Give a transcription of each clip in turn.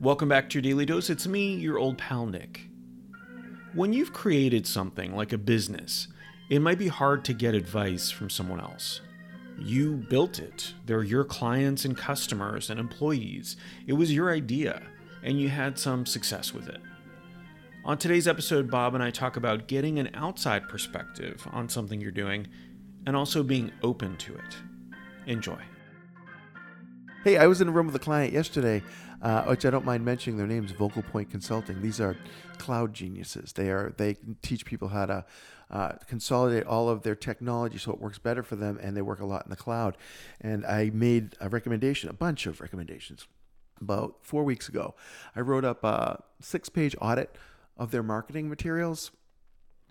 Welcome back to your Daily Dose. It's me, your old pal Nick. When you've created something like a business, it might be hard to get advice from someone else. You built it. They're your clients and customers and employees. It was your idea, and you had some success with it. On today's episode, Bob and I talk about getting an outside perspective on something you're doing and also being open to it. Enjoy. Hey, I was in a room with a client yesterday, uh, which I don't mind mentioning their names, Vocal Point Consulting. These are cloud geniuses. They are they teach people how to uh, consolidate all of their technology so it works better for them, and they work a lot in the cloud. And I made a recommendation, a bunch of recommendations, about four weeks ago. I wrote up a six-page audit of their marketing materials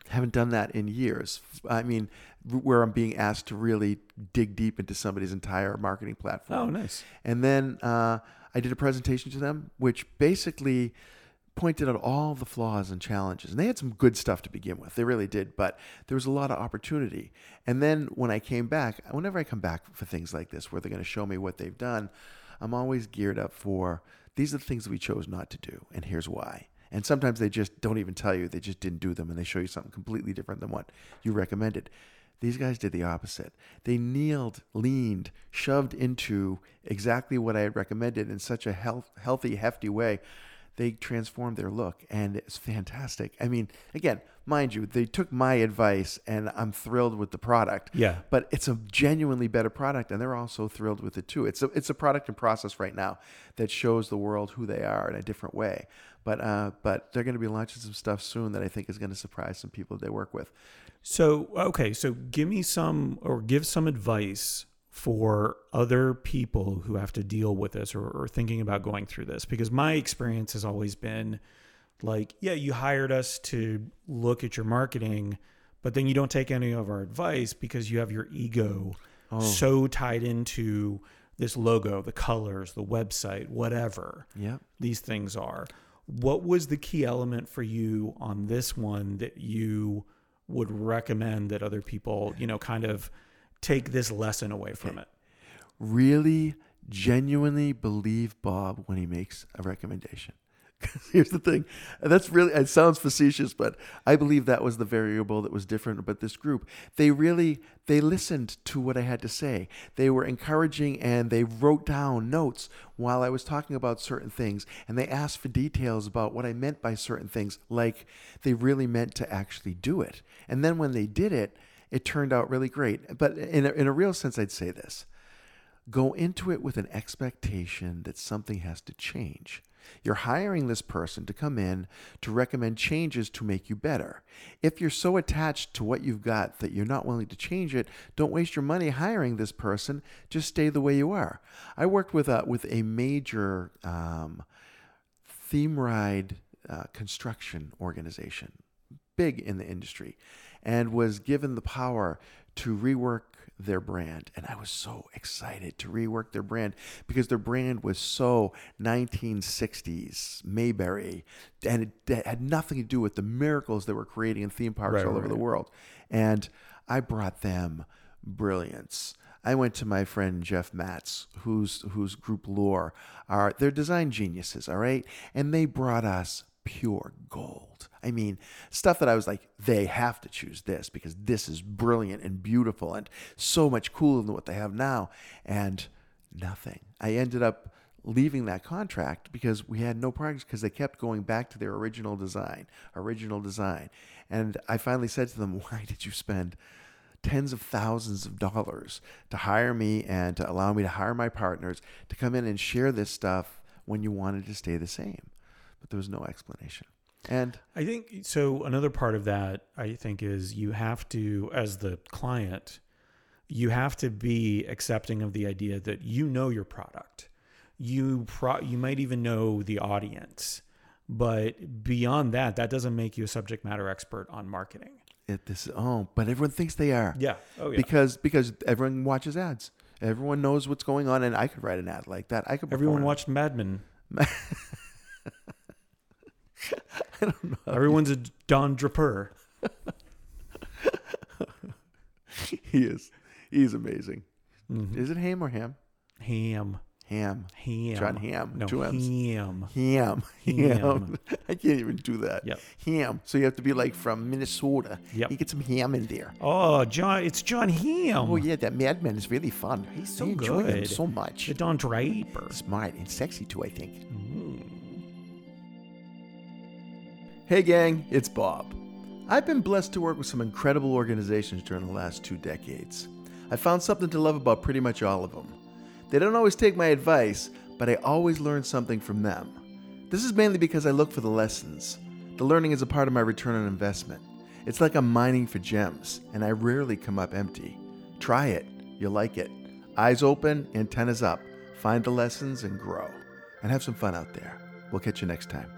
haven't done that in years. I mean, where I'm being asked to really dig deep into somebody's entire marketing platform. Oh, nice. And then uh, I did a presentation to them, which basically pointed out all the flaws and challenges. And they had some good stuff to begin with. They really did. But there was a lot of opportunity. And then when I came back, whenever I come back for things like this, where they're going to show me what they've done, I'm always geared up for these are the things that we chose not to do. And here's why. And sometimes they just don't even tell you, they just didn't do them and they show you something completely different than what you recommended. These guys did the opposite. They kneeled, leaned, shoved into exactly what I had recommended in such a health, healthy, hefty way. They transformed their look and it's fantastic. I mean, again, mind you, they took my advice and I'm thrilled with the product. Yeah. But it's a genuinely better product and they're also thrilled with it too. It's a, it's a product and process right now that shows the world who they are in a different way. But uh, but they're going to be launching some stuff soon that I think is going to surprise some people they work with. So okay, so give me some or give some advice for other people who have to deal with this or, or thinking about going through this. Because my experience has always been like yeah you hired us to look at your marketing but then you don't take any of our advice because you have your ego oh. so tied into this logo the colors the website whatever yeah. these things are. What was the key element for you on this one that you would recommend that other people, you know, kind of take this lesson away from it? Really genuinely believe Bob when he makes a recommendation. Here's the thing. That's really, it sounds facetious, but I believe that was the variable that was different about this group. They really, they listened to what I had to say. They were encouraging and they wrote down notes while I was talking about certain things. And they asked for details about what I meant by certain things, like they really meant to actually do it. And then when they did it, it turned out really great. But in a, in a real sense, I'd say this go into it with an expectation that something has to change. You're hiring this person to come in to recommend changes to make you better. If you're so attached to what you've got that you're not willing to change it, don't waste your money hiring this person. Just stay the way you are. I worked with a with a major um, theme ride uh, construction organization, big in the industry, and was given the power to rework their brand. And I was so excited to rework their brand because their brand was so 1960s Mayberry and it had nothing to do with the miracles that were creating in theme parks right, all right. over the world. And I brought them brilliance. I went to my friend Jeff Matz, whose whose group Lore are they're design geniuses, all right? And they brought us pure gold. I mean, stuff that I was like, they have to choose this because this is brilliant and beautiful and so much cooler than what they have now. And nothing. I ended up leaving that contract because we had no progress because they kept going back to their original design, original design. And I finally said to them, why did you spend tens of thousands of dollars to hire me and to allow me to hire my partners to come in and share this stuff when you wanted to stay the same? But there was no explanation. And I think so. Another part of that, I think, is you have to, as the client, you have to be accepting of the idea that you know your product. You pro, you might even know the audience, but beyond that, that doesn't make you a subject matter expert on marketing. It, this oh, but everyone thinks they are. Yeah. Oh yeah. Because because everyone watches ads. Everyone knows what's going on, and I could write an ad like that. I could. Everyone watched Mad Men. I don't know. Everyone's a Don Draper. he is. He's amazing. Mm-hmm. Is it Ham or Ham? Ham. Ham. Ham. Jon Hamm. No, Two M's. ham. Ham. Ham. I can't even do that. Yep. Ham. So you have to be like from Minnesota. Yep. You get some ham in there. Oh, John, it's Jon Hamm. Oh yeah, that madman is really fun. He's so I enjoy him good. so much. The Don Draper. Smart and sexy too, I think. Mm. Hey gang, it's Bob. I've been blessed to work with some incredible organizations during the last two decades. I found something to love about pretty much all of them. They don't always take my advice, but I always learn something from them. This is mainly because I look for the lessons. The learning is a part of my return on investment. It's like I'm mining for gems, and I rarely come up empty. Try it, you'll like it. Eyes open, antennas up. Find the lessons and grow. And have some fun out there. We'll catch you next time.